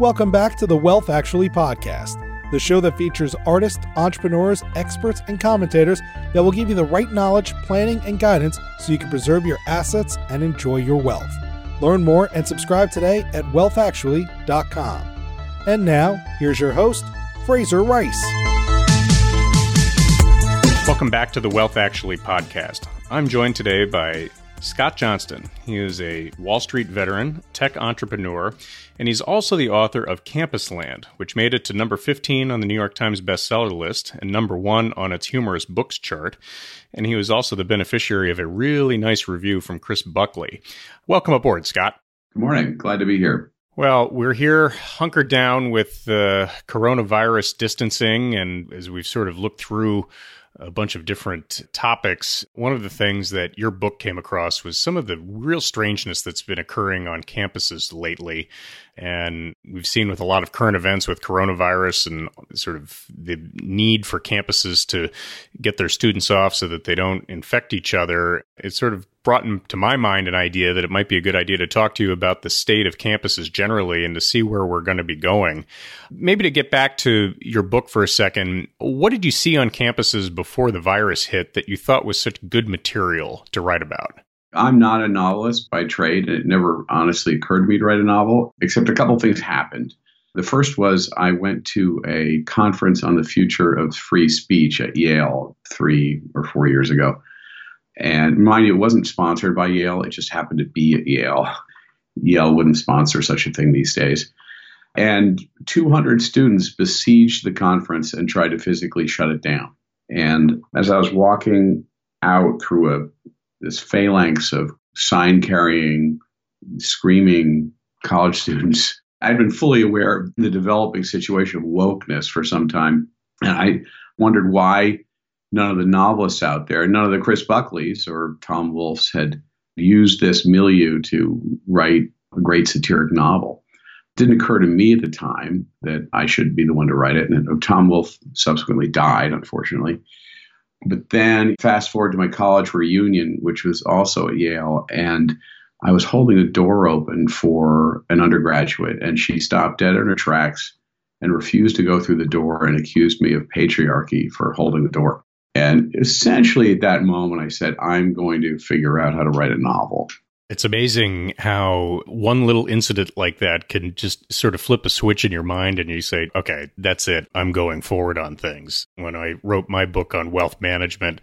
Welcome back to the Wealth Actually podcast, the show that features artists, entrepreneurs, experts, and commentators that will give you the right knowledge, planning, and guidance so you can preserve your assets and enjoy your wealth. Learn more and subscribe today at wealthactually.com. And now, here's your host, Frazer Rice. Welcome back to the Wealth Actually podcast. I'm joined today by Scott Johnston. He is a Wall Street veteran, tech entrepreneur, and he's also the author of Campusland, which made it to number 15 on the New York Times bestseller list and number one on its humorous books chart. And he was also the beneficiary of a really nice review from Chris Buckley. Welcome aboard, Scott. Good morning. Glad to be here. Well, we're here hunkered down with the coronavirus distancing, and as we've sort of looked through a bunch of different topics. One of the things that your book came across was some of the real strangeness that's been occurring on campuses lately. And we've seen with a lot of current events with coronavirus and sort of the need for campuses to get their students off so that they don't infect each other. It sort of brought to my mind an idea that it might be a good idea to talk to you about the state of campuses generally and to see where we're going to be going. Maybe to get back to your book for a second, what did you see on campuses before the virus hit that you thought was such good material to write about? I'm not a novelist by trade. And it never honestly occurred to me to write a novel, except a couple things happened. The first was I went to a conference on the future of free speech at Yale three or four years ago. And mind you, it wasn't sponsored by Yale, it just happened to be at Yale. Yale wouldn't sponsor such a thing these days. And 200 students besieged the conference and tried to physically shut it down. And as I was walking out through a this phalanx of sign carrying, screaming college students. I'd been fully aware of the developing situation of wokeness for some time. And I wondered why none of the novelists out there, none of the Chris Buckleys or Tom Wolfes had used this milieu to write a great satiric novel. It didn't occur to me at the time that I should be the one to write it. And Tom Wolfe subsequently died, unfortunately. But then fast forward to my college reunion, which was also at Yale, and I was holding the door open for an undergraduate, and she stopped dead in her tracks and refused to go through the door and accused me of patriarchy for holding the door. And essentially, at that moment, I said, I'm going to figure out how to write a novel. It's amazing how one little incident like that can just sort of flip a switch in your mind and you say, okay, that's it. I'm going forward on things. When I wrote my book on wealth management,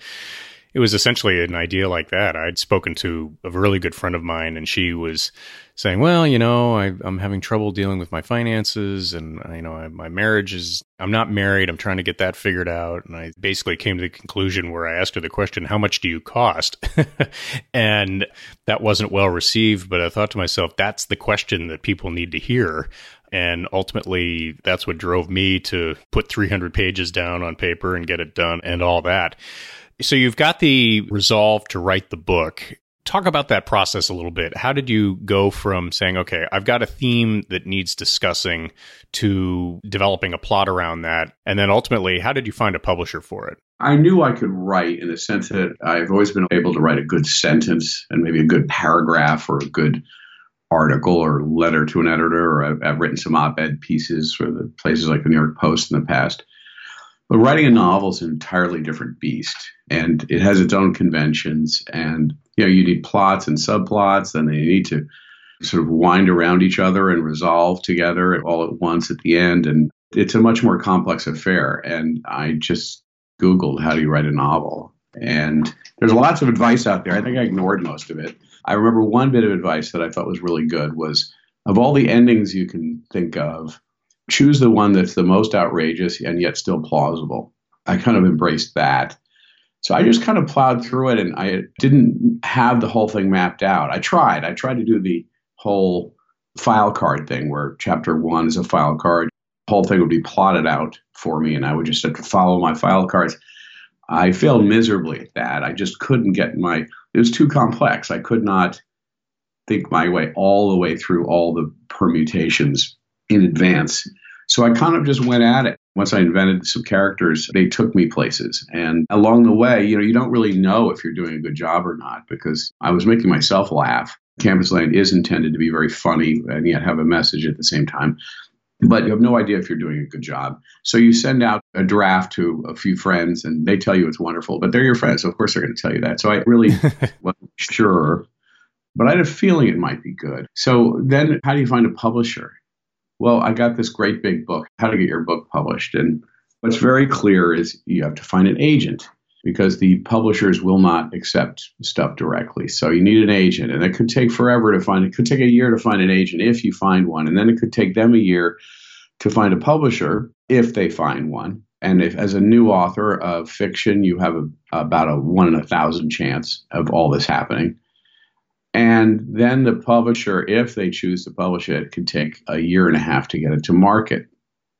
it was essentially an idea like that. I'd spoken to a really good friend of mine, and she was saying, "Well, you know, I, am having trouble dealing with my finances, and uh, you know, I, my marriage is. I'm not married. I'm trying to get that figured out." And I basically came to the conclusion where I asked her the question, "How much do you cost?" and that wasn't well received. But I thought to myself, that's the question that people need to hear. And ultimately, that's what drove me to put 300 pages down on paper and get it done and all that. So you've got the resolve to write the book. Talk about that process a little bit. How did you go from saying, okay, I've got a theme that needs discussing to developing a plot around that? And then ultimately, how did you find a publisher for it? I knew I could write in the sense that I've always been able to write a good sentence and maybe a good paragraph or a good article or letter to an editor, or I've, I've written some op ed pieces for the places like the New York Post in the past. But writing a novel is an entirely different beast, and it has its own conventions. And you know, you need plots and subplots, and they need to sort of wind around each other and resolve together all at once at the end. And it's a much more complex affair. And I just Googled how do you write a novel, and there's lots of advice out there. I think I ignored most of it. I remember one bit of advice that I thought was really good was of all the endings you can think of, choose the one that's the most outrageous and yet still plausible. I kind of embraced that. So I just kind of plowed through it and I didn't have the whole thing mapped out. I tried. I tried to do the whole file card thing where chapter one is a file card. The whole thing would be plotted out for me and I would just have to follow my file cards. I failed miserably at that. I just couldn't get my, it was too complex. I could not think my way all the way through all the permutations in advance. So I kind of just went at it. Once I invented some characters, they took me places. And along the way, you know, you don't really know if you're doing a good job or not because I was making myself laugh. Campusland is intended to be very funny and yet have a message at the same time. but you have no idea if you're doing a good job. So you send out a draft to a few friends and they tell you it's wonderful, but they're your friends. So of course they're going to tell you that. So I really wasn't sure, but I had a feeling it might be good. So then how do you find a publisher? Well, I got this great big book, How to Get Your Book Published. And what's very clear is you have to find an agent because the publishers will not accept stuff directly. So you need an agent, and it could take forever to find. It could take a year to find an agent if you find one, and then it could take them a year to find a publisher if they find one. And if, as a new author of fiction, you have a, about a one in a thousand chance of all this happening. And then the publisher, if they choose to publish it, could take a year and a half to get it to market.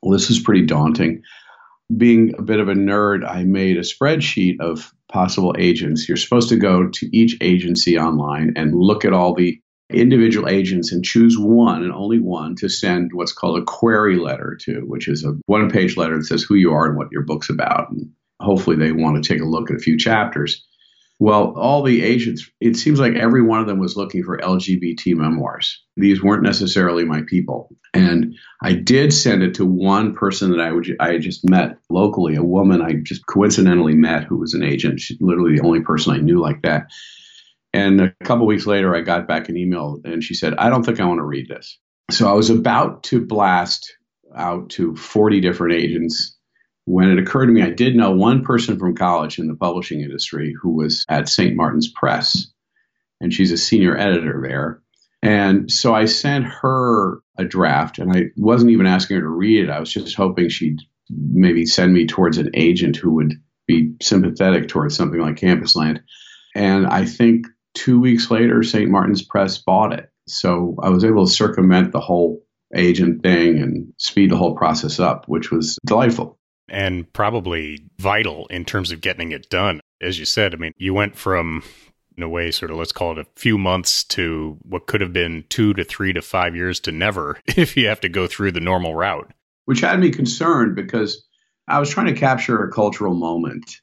Well, this is pretty daunting being a bit of a nerd, I made a spreadsheet of possible agents. You're supposed to go to each agency online and look at all the individual agents and choose one and only one to send what's called a query letter to, which is a one page letter that says who you are and what your book's about. And hopefully they want to take a look at a few chapters. Well, all the agents, it seems like every one of them was looking for LGBT memoirs. These weren't necessarily my people. And I did send it to one person that I would I just met locally, a woman I just coincidentally met who was an agent. She's literally the only person I knew like that. And a couple weeks later, I got back an email and she said, I don't think I want to read this. So I was about to blast out to 40 different agents when it occurred to me, I did know one person from college in the publishing industry who was at St. Martin's Press, and she's a senior editor there. And so I sent her a draft, and I wasn't even asking her to read it. I was just hoping she'd maybe send me towards an agent who would be sympathetic towards something like Campusland. And I think two weeks later, St. Martin's Press bought it. So I was able to circumvent the whole agent thing and speed the whole process up, which was delightful and probably vital in terms of getting it done. As you said, I mean, you went from, in a way, sort of let's call it a few months to what could have been two to three to five years to never if you have to go through the normal route. Which had me concerned because I was trying to capture a cultural moment.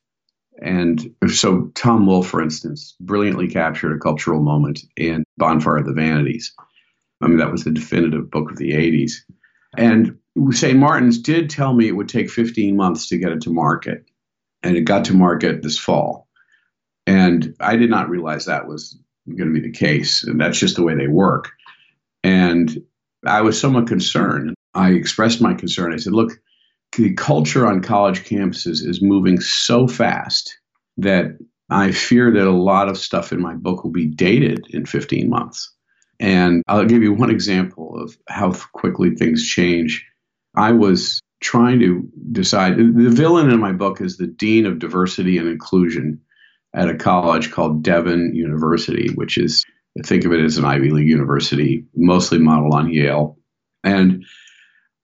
And so Tom Wolfe, for instance, brilliantly captured a cultural moment in Bonfire of the Vanities. I mean, that was the definitive book of the 80s. And St. Martin's did tell me it would take 15 months to get it to market, and it got to market this fall. And I did not realize that was going to be the case, and that's just the way they work. And I was somewhat concerned. I expressed my concern. I said, look, the culture on college campuses is moving so fast that I fear that a lot of stuff in my book will be dated in 15 months. And I'll give you one example of how quickly things change. I was trying to decide the villain in my book is the dean of diversity and inclusion at a college called Devon University, which is think of it as an Ivy League university, mostly modeled on Yale. And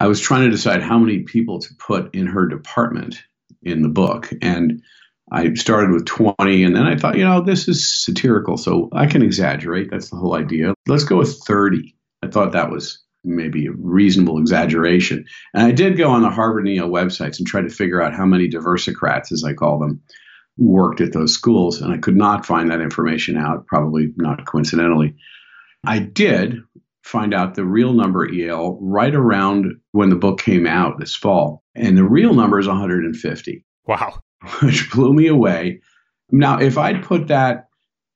I was trying to decide how many people to put in her department in the book. And I started with 20, and then I thought, you know, this is satirical, so I can exaggerate. That's the whole idea. Let's go with 30. I thought that was maybe a reasonable exaggeration. And I did go on the Harvard and Yale websites and try to figure out how many diversicrats, as I call them, worked at those schools. And I could not find that information out, probably not coincidentally. I did find out the real number at Yale right around when the book came out this fall. And the real number is 150. Wow. Which blew me away. Now, if I'd put that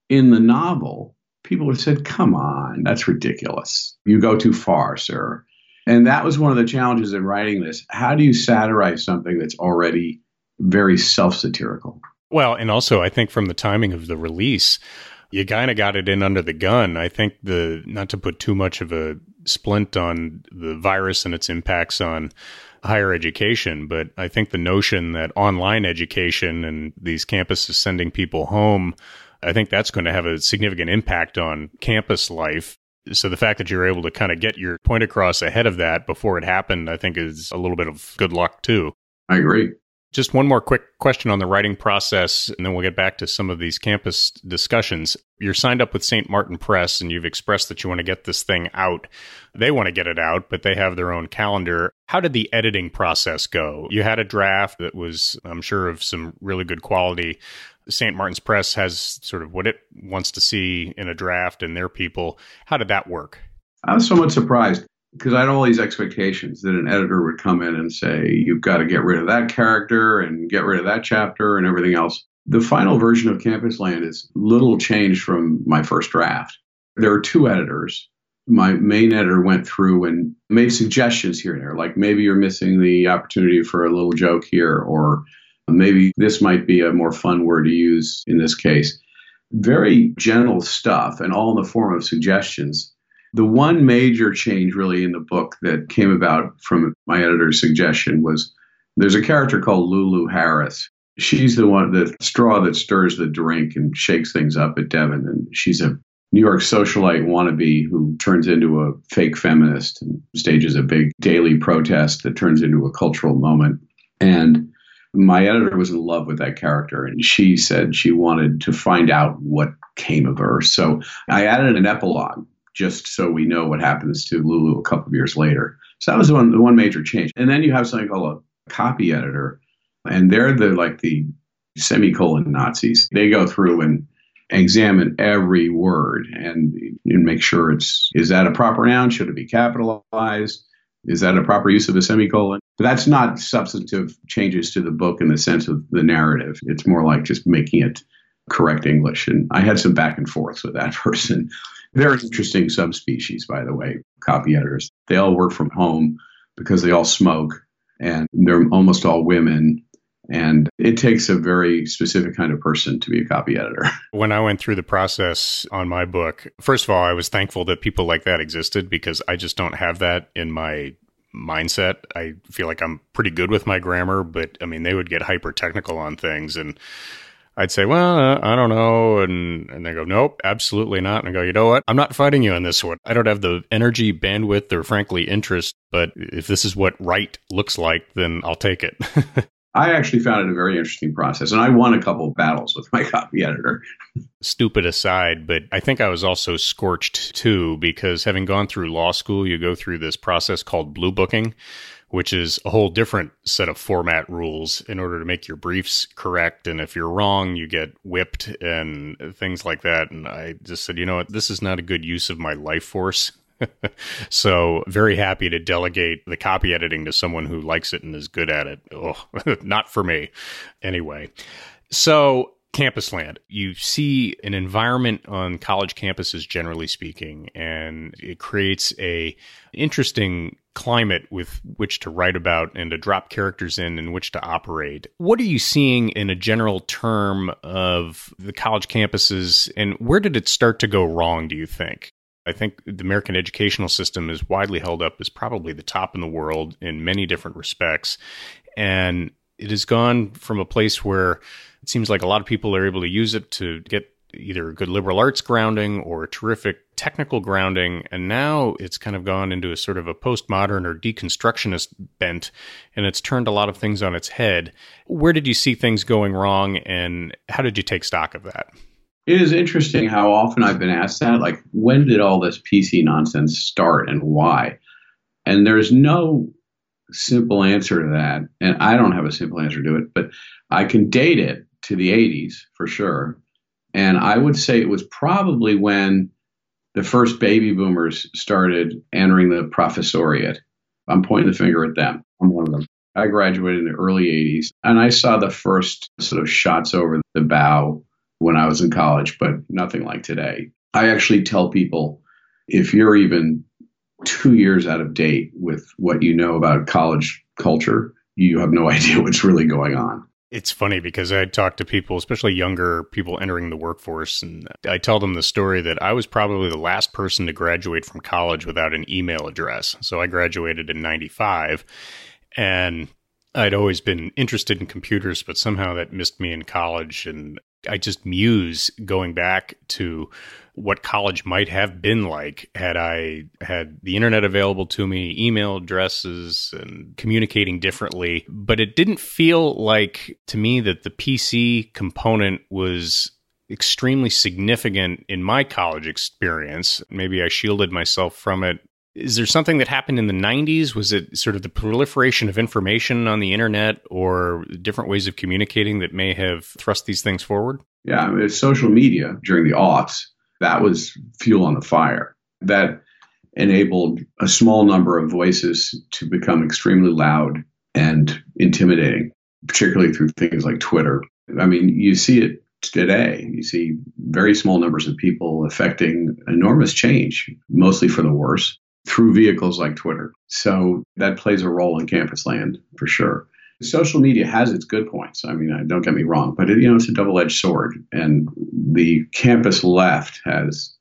in the novel, people have said, come on, that's ridiculous. You go too far, sir. And that was one of the challenges in writing this. How do you satirize something that's already very self satirical? Well, and also, I think from the timing of the release, you kind of got it in under the gun. I think the, not to put too much of a splint on the virus and its impacts on higher education, but I think the notion that online education and these campuses sending people home I think that's going to have a significant impact on campus life. So the fact that you're able to kind of get your point across ahead of that before it happened, I think is a little bit of good luck too. I agree. Just one more quick question on the writing process, and then we'll get back to some of these campus discussions. You're signed up with St. Martin Press, and you've expressed that you want to get this thing out. They want to get it out, but they have their own calendar. How did the editing process go? You had a draft that was, I'm sure, of some really good quality. St. Martin's Press has sort of what it wants to see in a draft and their people. How did that work? I was somewhat surprised. because I had all these expectations that an editor would come in and say, you've got to get rid of that character and get rid of that chapter and everything else. The final version of Campusland is little changed from my first draft. There are two editors. My main editor went through and made suggestions here and there, like maybe you're missing the opportunity for a little joke here, or maybe this might be a more fun word to use in this case. Very gentle stuff and all in the form of suggestions the one major change, really, in the book that came about from my editor's suggestion was there's a character called Lulu Harris. She's the one, the straw that stirs the drink and shakes things up at Devon. And she's a New York socialite wannabe who turns into a fake feminist and stages a big daily protest that turns into a cultural moment. And my editor was in love with that character and she said she wanted to find out what came of her. So I added an epilogue just so we know what happens to Lulu a couple of years later. So that was one the one major change. And then you have something called a copy editor, and they're the like the semicolon Nazis. They go through and examine every word and, and make sure it's is that a proper noun? Should it be capitalized? Is that a proper use of a semicolon? But that's not substantive changes to the book in the sense of the narrative. It's more like just making it correct English. And I had some back and forth with that person. Very interesting subspecies, by the way, copy editors. They all work from home because they all smoke and they're almost all women. And it takes a very specific kind of person to be a copy editor. When I went through the process on my book, first of all, I was thankful that people like that existed because I just don't have that in my mindset. I feel like I'm pretty good with my grammar, but I mean, they would get hyper technical on things. And I'd say, well, uh, I don't know. And, and they go, nope, absolutely not. And I go, you know what? I'm not fighting you on this one. I don't have the energy, bandwidth, or frankly, interest. But if this is what right looks like, then I'll take it. I actually found it a very interesting process. And I won a couple of battles with my copy editor. Stupid aside, but I think I was also scorched too, because having gone through law school, you go through this process called blue booking which is a whole different set of format rules in order to make your briefs correct. And if you're wrong, you get whipped and things like that. And I just said, you know what, this is not a good use of my life force. so very happy to delegate the copy editing to someone who likes it and is good at it. Oh, not for me. Anyway, so Campusland. You see an environment on college campuses, generally speaking, and it creates a interesting climate with which to write about and to drop characters in and which to operate. What are you seeing in a general term of the college campuses, and where did it start to go wrong? Do you think? I think the American educational system is widely held up as probably the top in the world in many different respects. And it has gone from a place where it seems like a lot of people are able to use it to get either a good liberal arts grounding or a terrific technical grounding. And now it's kind of gone into a sort of a postmodern or deconstructionist bent, and it's turned a lot of things on its head. Where did you see things going wrong, and how did you take stock of that? It is interesting how often I've been asked that. Like, when did all this PC nonsense start and why? And there's no simple answer to that. And I don't have a simple answer to it, but I can date it to the 80s for sure. And I would say it was probably when the first baby boomers started entering the professoriate. I'm pointing the finger at them. I'm one of them. I graduated in the early 80s and I saw the first sort of shots over the bow when I was in college, but nothing like today. I actually tell people if you're even two years out of date with what you know about college culture, you have no idea what's really going on. It's funny because I talk to people, especially younger people entering the workforce, and I tell them the story that I was probably the last person to graduate from college without an email address. So I graduated in 95 and I'd always been interested in computers, but somehow that missed me in college. And I just muse going back to what college might have been like had I had the internet available to me, email addresses, and communicating differently. But it didn't feel like to me that the PC component was extremely significant in my college experience. Maybe I shielded myself from it is there something that happened in the 90s was it sort of the proliferation of information on the internet or different ways of communicating that may have thrust these things forward yeah I mean, social media during the aughts that was fuel on the fire that enabled a small number of voices to become extremely loud and intimidating, particularly through things like Twitter. I mean, you see it today. You see very small numbers of people affecting enormous change, mostly for the worse, through vehicles like Twitter. So that plays a role in Campusland for sure. Social media has its good points. I mean, don't get me wrong, but it, you know it's a double-edged sword, and the campus left has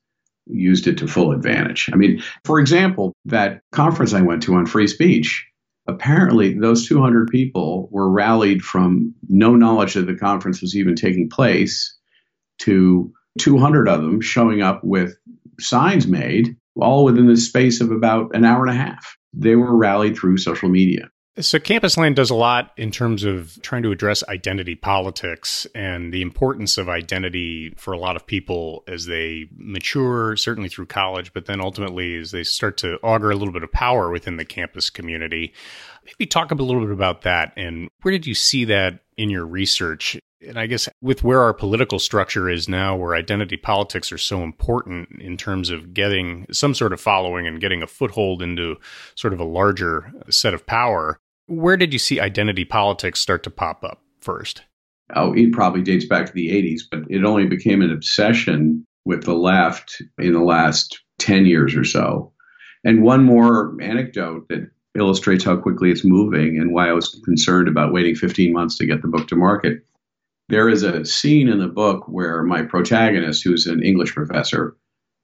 used it to full advantage. I mean, for example, that conference I went to on free speech, apparently those 200 people were rallied from no knowledge that the conference was even taking place to 200 of them showing up with signs made all within the space of about an hour and a half. They were rallied through social media. So, Campusland does a lot in terms of trying to address identity politics and the importance of identity for a lot of people as they mature, certainly through college, but then ultimately as they start to auger a little bit of power within the campus community. Maybe talk a little bit about that and where did you see that in your research? And I guess with where our political structure is now, where identity politics are so important in terms of getting some sort of following and getting a foothold into sort of a larger set of power, where did you see identity politics start to pop up first? Oh, it probably dates back to the 80s, but it only became an obsession with the left in the last 10 years or so. And one more anecdote that illustrates how quickly it's moving and why I was concerned about waiting 15 months to get the book to market. There is a scene in the book where my protagonist, who's an English professor,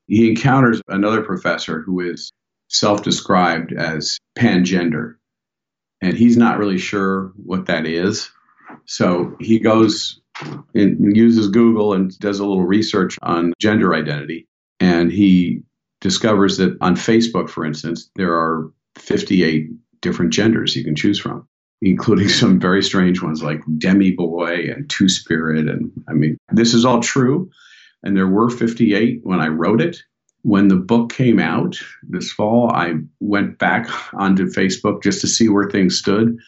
he encounters another professor who is self described as pangender and he's not really sure what that is. So he goes and uses Google and does a little research on gender identity. And he discovers that on Facebook, for instance, there are 58 different genders you can choose from, including some very strange ones like demi boy and two spirit. And I mean, this is all true. And there were 58 when I wrote it when the book came out this fall, I went back onto Facebook just to see where things stood,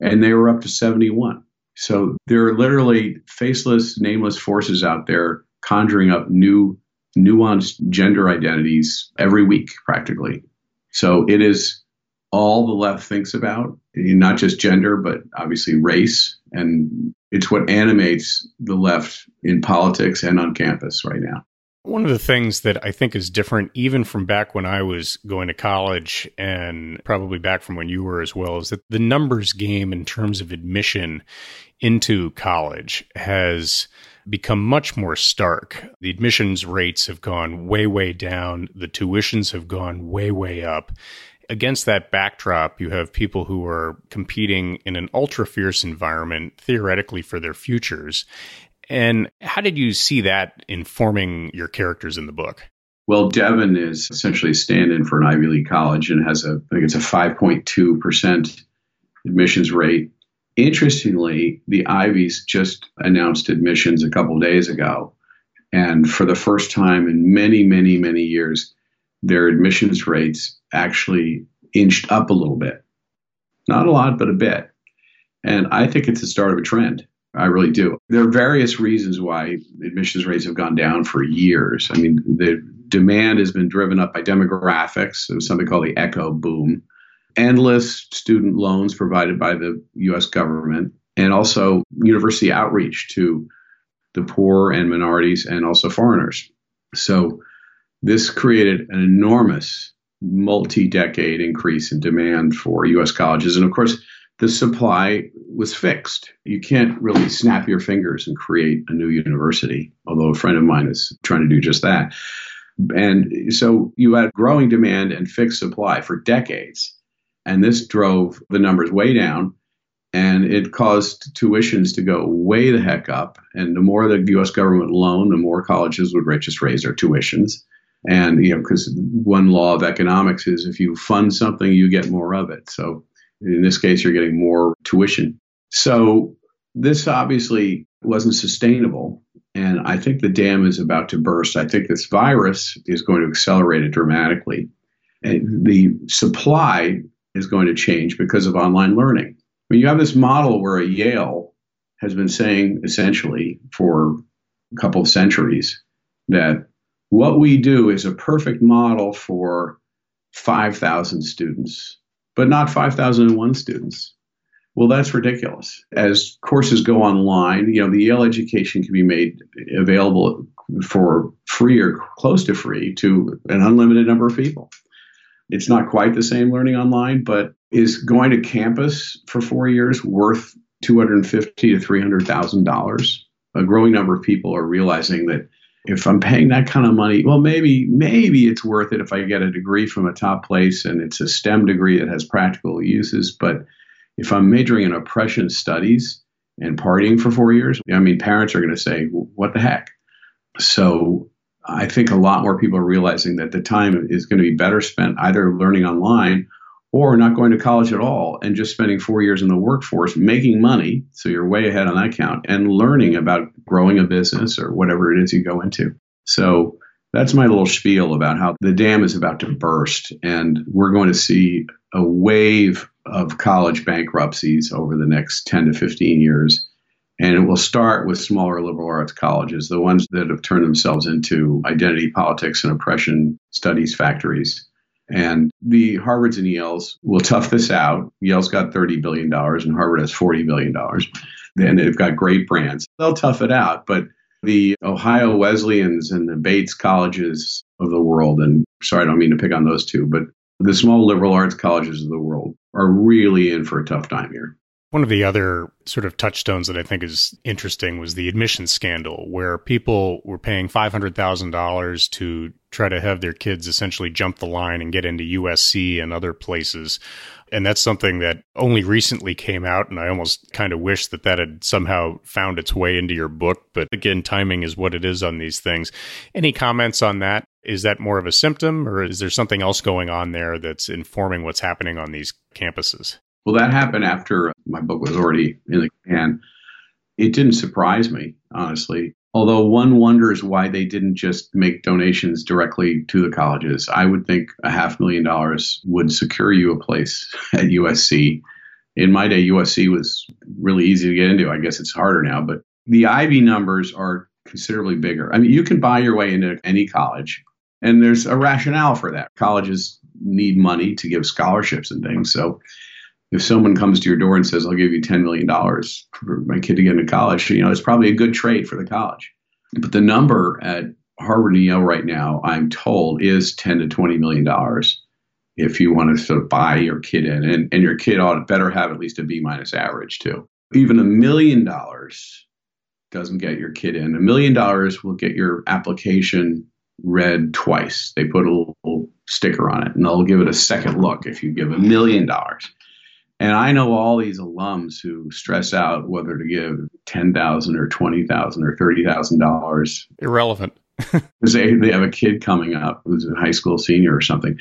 and they were up to 71. So there are literally faceless, nameless forces out there conjuring up new, nuanced gender identities every week, practically. So it is all the left thinks about, not just gender, but obviously race. And it's what animates the left in politics and on campus right now. One of the things that I think is different, even from back when I was going to college and probably back from when you were as well, is that the numbers game in terms of admission into college has become much more stark. The admissions rates have gone way, way down. The tuitions have gone way, way up. Against that backdrop, you have people who are competing in an ultra fierce environment, theoretically for their futures. And how did you see that informing your characters in the book? Well, Devon is essentially a stand in for an Ivy League college and has a, I think it's a 5.2% admissions rate. Interestingly, the Ivies just announced admissions a couple days ago. And for the first time in many, many, many years, their admissions rates actually inched up a little bit. Not a lot, but a bit. And I think it's the start of a trend. I really do. There are various reasons why admissions rates have gone down for years. I mean, the demand has been driven up by demographics, so something called the echo boom, endless student loans provided by the U.S. government, and also university outreach to the poor and minorities and also foreigners. So this created an enormous multi decade increase in demand for U.S. colleges. And of course, the supply was fixed. You can't really snap your fingers and create a new university, although a friend of mine is trying to do just that. And so you had growing demand and fixed supply for decades. And this drove the numbers way down and it caused tuitions to go way the heck up. And the more the US government loaned, the more colleges would just raise their tuitions. And, you know, because one law of economics is if you fund something, you get more of it. So in this case, you're getting more tuition. So this obviously wasn't sustainable. And I think the dam is about to burst. I think this virus is going to accelerate it dramatically. And the supply is going to change because of online learning. I mean, you have this model where a Yale has been saying essentially for a couple of centuries that what we do is a perfect model for 5,000 students, but not 5,001 students. Well, that's ridiculous. As courses go online, you know, the Yale education can be made available for free or close to free to an unlimited number of people. It's not quite the same learning online, but is going to campus for four years worth two hundred fifty to three hundred thousand dollars? A growing number of people are realizing that if I'm paying that kind of money, well, maybe maybe it's worth it if I get a degree from a top place and it's a STEM degree that has practical uses. But if I'm majoring in oppression studies and partying for four years, I mean, parents are going to say, "What the heck?" So I think a lot more people are realizing that the time is going to be better spent either learning online or not going to college at all and just spending four years in the workforce making money. So you're way ahead on that count and learning about growing a business or whatever it is you go into. So that's my little spiel about how the dam is about to burst and we're going to see a wave of college bankruptcies over the next 10 to 15 years. And it will start with smaller liberal arts colleges, the ones that have turned themselves into identity politics and oppression studies factories. And the Harvards and Yales will tough this out. Yale's got $30 billion and Harvard has $40 billion. And they've got great brands. They'll tough it out. But the Ohio Wesleyans and the Bates colleges of the world, and sorry, I don't mean to pick on those two, but the small liberal arts colleges of the world are really in for a tough time here. One of the other sort of touchstones that I think is interesting was the admission scandal, where people were paying $500,000 to try to have their kids essentially jump the line and get into USC and other places. And that's something that only recently came out. And I almost kind of wish that that had somehow found its way into your book. But again, timing is what it is on these things. Any comments on that? Is that more of a symptom or is there something else going on there that's informing what's happening on these campuses? Well, that happened after my book was already in the can. It didn't surprise me, honestly. Although one wonders why they didn't just make donations directly to the colleges. I would think a half million dollars would secure you a place at USC. In my day, USC was really easy to get into. I guess it's harder now, but the Ivy numbers are considerably bigger. I mean, you can buy your way into any college, and there's a rationale for that. Colleges need money to give scholarships and things. So if someone comes to your door and says, I'll give you $10 million for my kid to get into college, you know, it's probably a good trade for the college. But the number at Harvard and Yale right now, I'm told, is 10 to $20 million if you want to sort of buy your kid in. And, and your kid ought to better have at least a B minus average, too. Even a million dollars doesn't get your kid in. A million dollars will get your application read twice. They put a little sticker on it and they'll give it a second look if you give a million dollars. And I know all these alums who stress out whether to give ten thousand or twenty thousand or thirty thousand dollars. Irrelevant. Because they, they have a kid coming up who's a high school senior or something.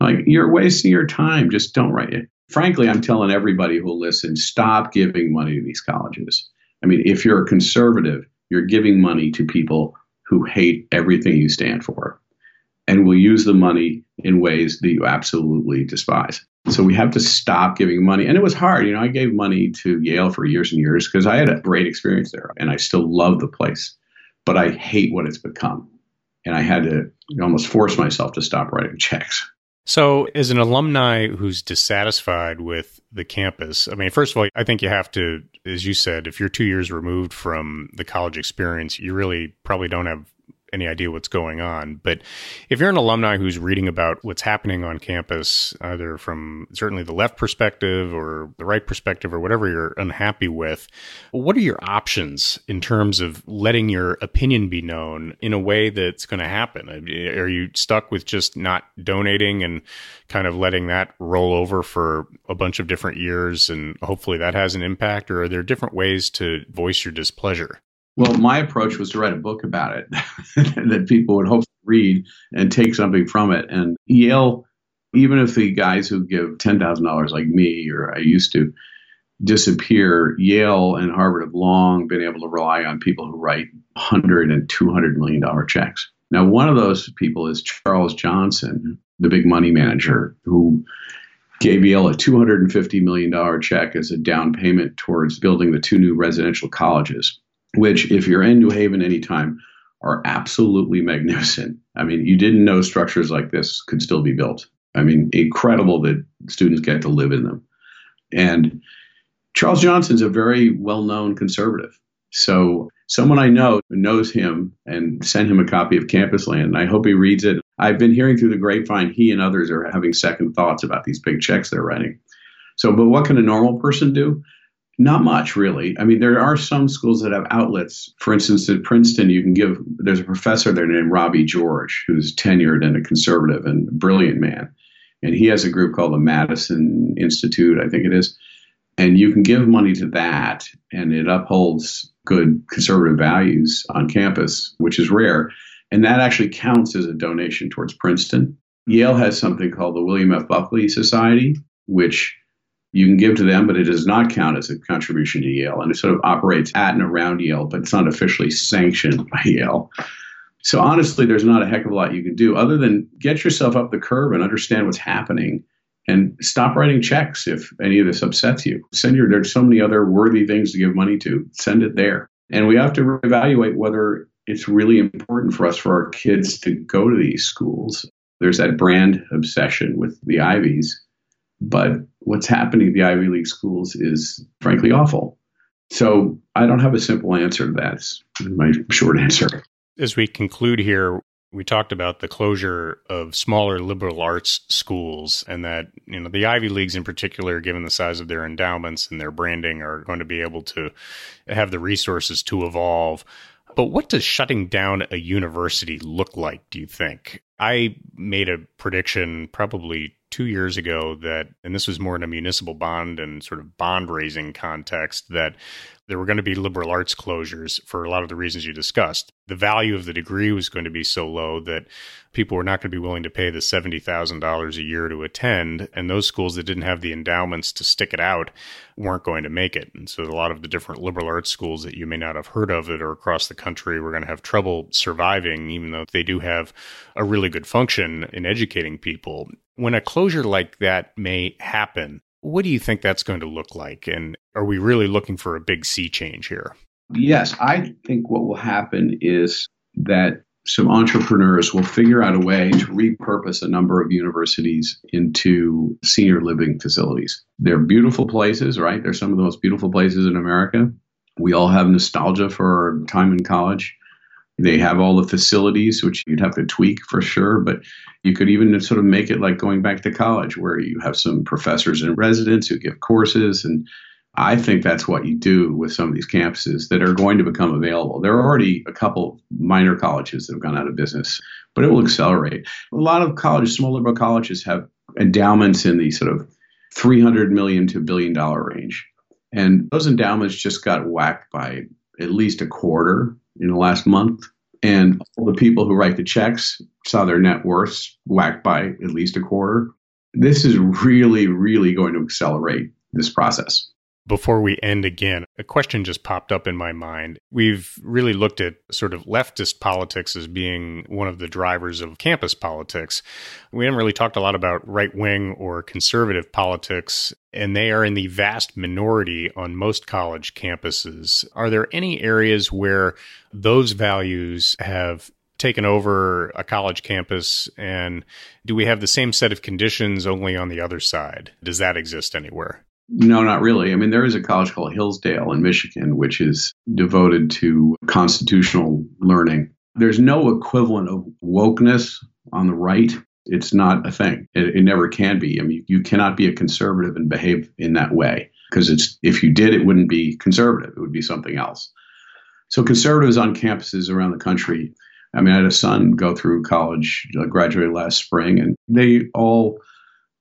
Like you're wasting your time. Just don't write it. Frankly, I'm telling everybody who'll listen, stop giving money to these colleges. I mean, if you're a conservative, you're giving money to people who hate everything you stand for and will use the money in ways that you absolutely despise. So we have to stop giving money. And it was hard. You know, I gave money to Yale for years and years because I had a great experience there and I still love the place. But I hate what it's become. And I had to almost force myself to stop writing checks. So, as an alumni who's dissatisfied with the campus, I mean, first of all, I think you have to, as you said, if you're two years removed from the college experience, you really probably don't have any idea what's going on. But if you're an alumni who's reading about what's happening on campus, either from certainly the left perspective or the right perspective or whatever you're unhappy with, what are your options in terms of letting your opinion be known in a way that's going to happen? Are you stuck with just not donating and kind of letting that roll over for a bunch of different years and hopefully that has an impact? Or are there different ways to voice your displeasure? Well, my approach was to write a book about it that people would hopefully read and take something from it. And Yale, even if the guys who give $10,000 like me or I used to disappear, Yale and Harvard have long been able to rely on people who write 100 and 200 million dollar checks. Now, one of those people is Charles Johnson, the big money manager who gave Yale a $250 million check as a down payment towards building the two new residential colleges which, if you're in New Haven anytime, are absolutely magnificent. I mean, you didn't know structures like this could still be built. I mean, incredible that students get to live in them. And Charles Johnson's a very well known conservative. So someone I know knows him and sent him a copy of Campusland. and I hope he reads it. I've been hearing through the grapevine he and others are having second thoughts about these big checks they're writing. So, but what can a normal person do? Not much, really. I mean, there are some schools that have outlets. For instance, at Princeton, you can give, there's a professor there named Robbie George, who's tenured and a conservative and a brilliant man. And he has a group called the Madison Institute, I think it is. And you can give money to that, and it upholds good conservative values on campus, which is rare. And that actually counts as a donation towards Princeton. Yale has something called the William F. Buckley Society, which you can give to them, but it does not count as a contribution to Yale. And it sort of operates at and around Yale, but it's not officially sanctioned by Yale. So honestly, there's not a heck of a lot you can do other than get yourself up the curve and understand what's happening and stop writing checks if any of this upsets you. Send your, there's so many other worthy things to give money to. Send it there. And we have to evaluate whether it's really important for us for our kids to go to these schools. There's that brand obsession with the Ivies but what's happening at the Ivy League schools is frankly awful. So I don't have a simple answer to that. Is my short answer. As we conclude here, we talked about the closure of smaller liberal arts schools and that you know the Ivy Leagues in particular given the size of their endowments and their branding are going to be able to have the resources to evolve but what does shutting down a university look like do you think I made a prediction probably two years ago that, and this was more in a municipal bond and sort of bond raising context, that there were going to be liberal arts closures for a lot of the reasons you discussed. The value of the degree was going to be so low that people were not going to be willing to pay the $70,000 a year to attend. And those schools that didn't have the endowments to stick it out weren't going to make it. And so a lot of the different liberal arts schools that you may not have heard of that are across the country were going to have trouble surviving, even though they do have a really good function in educating people. When a closure like that may happen, what do you think that's going to look like? And are we really looking for a big sea change here? Yes, I think what will happen is that some entrepreneurs will figure out a way to repurpose a number of universities into senior living facilities. They're beautiful places, right? They're some of the most beautiful places in America. We all have nostalgia for our time in college. They have all the facilities, which you'd have to tweak for sure, but you could even sort of make it like going back to college, where you have some professors and residents who give courses and I think that's what you do with some of these campuses that are going to become available. There are already a couple minor colleges that have gone out of business, but it will accelerate. A lot of colleges, small liberal colleges, have endowments in the sort of 300 million to billion dollar range. And those endowments just got whacked by at least a quarter in the last month. And all the people who write the checks saw their net worth whacked by at least a quarter. This is really, really going to accelerate this process. Before we end again, a question just popped up in my mind. We've really looked at sort of leftist politics as being one of the drivers of campus politics. We haven't really talked a lot about right wing or conservative politics, and they are in the vast minority on most college campuses. Are there any areas where those values have taken over a college campus and do we have the same set of conditions only on the other side? Does that exist anywhere? No, not really. I mean, there is a college called Hillsdale in Michigan, which is devoted to constitutional learning. There's no equivalent of wokeness on the right. It's not a thing. It, it never can be. I mean, you cannot be a conservative and behave in that way because it's if you did, it wouldn't be conservative. It would be something else. So conservatives on campuses around the country. I mean, I had a son go through college, uh, graduated last spring, and they all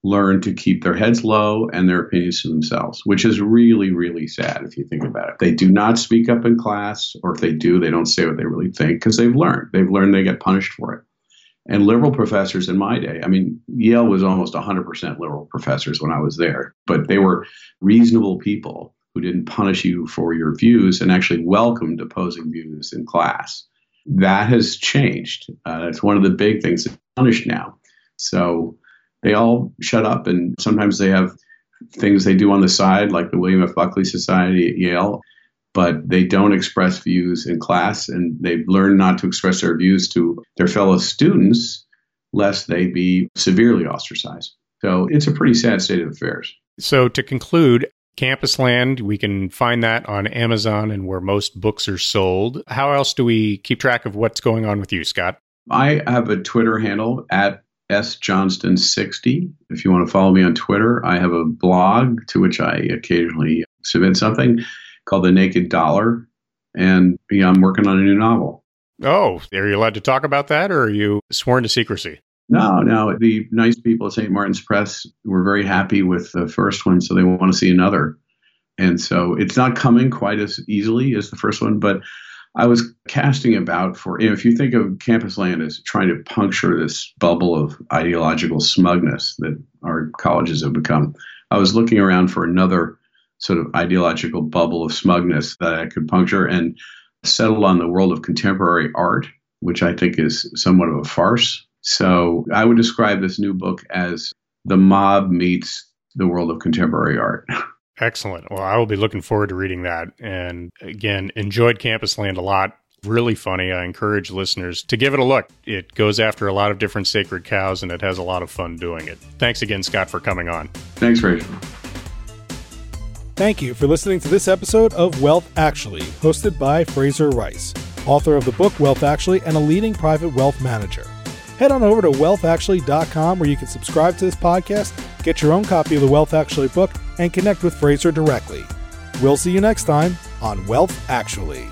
learn to keep their heads low and their opinions to themselves, which is really, really sad if you think about it. They do not speak up in class, or if they do, they don't say what they really think because they've learned. They've learned they get punished for it. And liberal professors in my day, I mean, Yale was almost 100% liberal professors when I was there, but they were reasonable people who didn't punish you for your views and actually welcomed opposing views in class. That has changed. Uh, that's one of the big things that's punished now. So they all shut up and sometimes they have things they do on the side, like the William F. Buckley Society at Yale, but they don't express views in class and they've learned not to express their views to their fellow students lest they be severely ostracized. So it's a pretty sad state of affairs. So to conclude, Campusland, we can find that on Amazon and where most books are sold. How else do we keep track of what's going on with you, Scott? I have a Twitter handle at sjohnston60. If you want to follow me on Twitter, I have a blog to which I occasionally submit something called The Naked Dollar. And yeah, I'm working on a new novel. Oh, are you allowed to talk about that or are you sworn to secrecy? No, no. The nice people at St. Martin's Press were very happy with the first one, so they want to see another. And so it's not coming quite as easily as the first one, but I was casting about for, you know, if you think of Campusland as trying to puncture this bubble of ideological smugness that our colleges have become, I was looking around for another sort of ideological bubble of smugness that I could puncture and settled on the world of contemporary art, which I think is somewhat of a farce. So I would describe this new book as the mob meets the world of contemporary art. Excellent. Well, I will be looking forward to reading that. And again, enjoyed Campusland a lot. Really funny. I encourage listeners to give it a look. It goes after a lot of different sacred cows and it has a lot of fun doing it. Thanks again, Scott, for coming on. Thanks, Rachel. Thank you for listening to this episode of Wealth Actually, hosted by Frazer Rice, author of the book Wealth Actually and a leading private wealth manager head on over to wealthactually.com where you can subscribe to this podcast, get your own copy of the Wealth Actually book, and connect with Frazer directly. We'll see you next time on Wealth Actually.